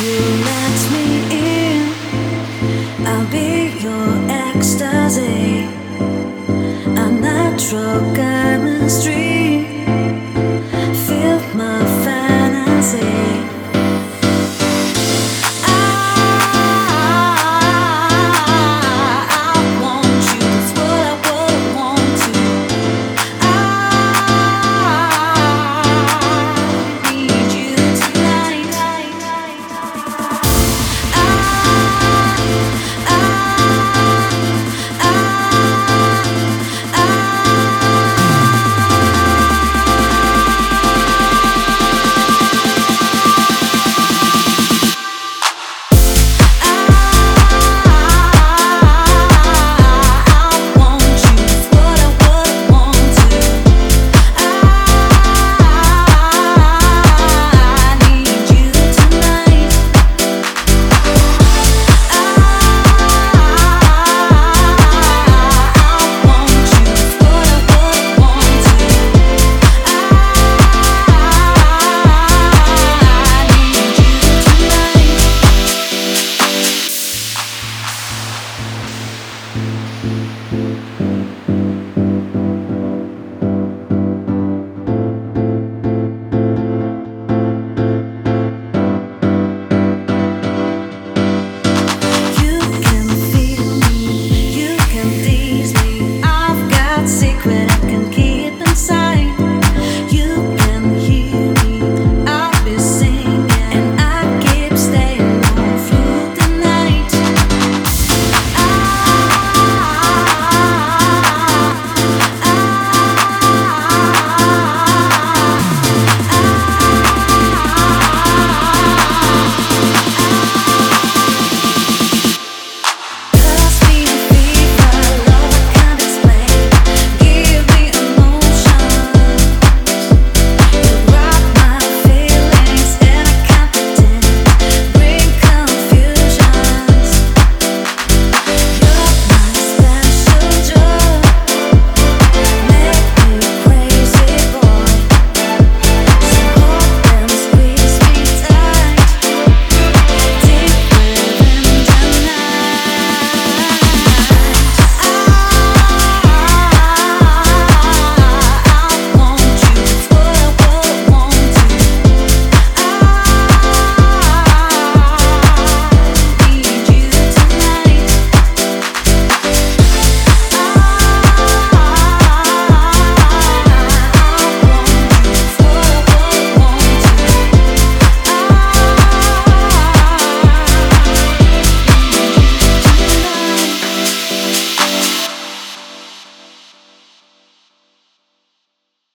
you let me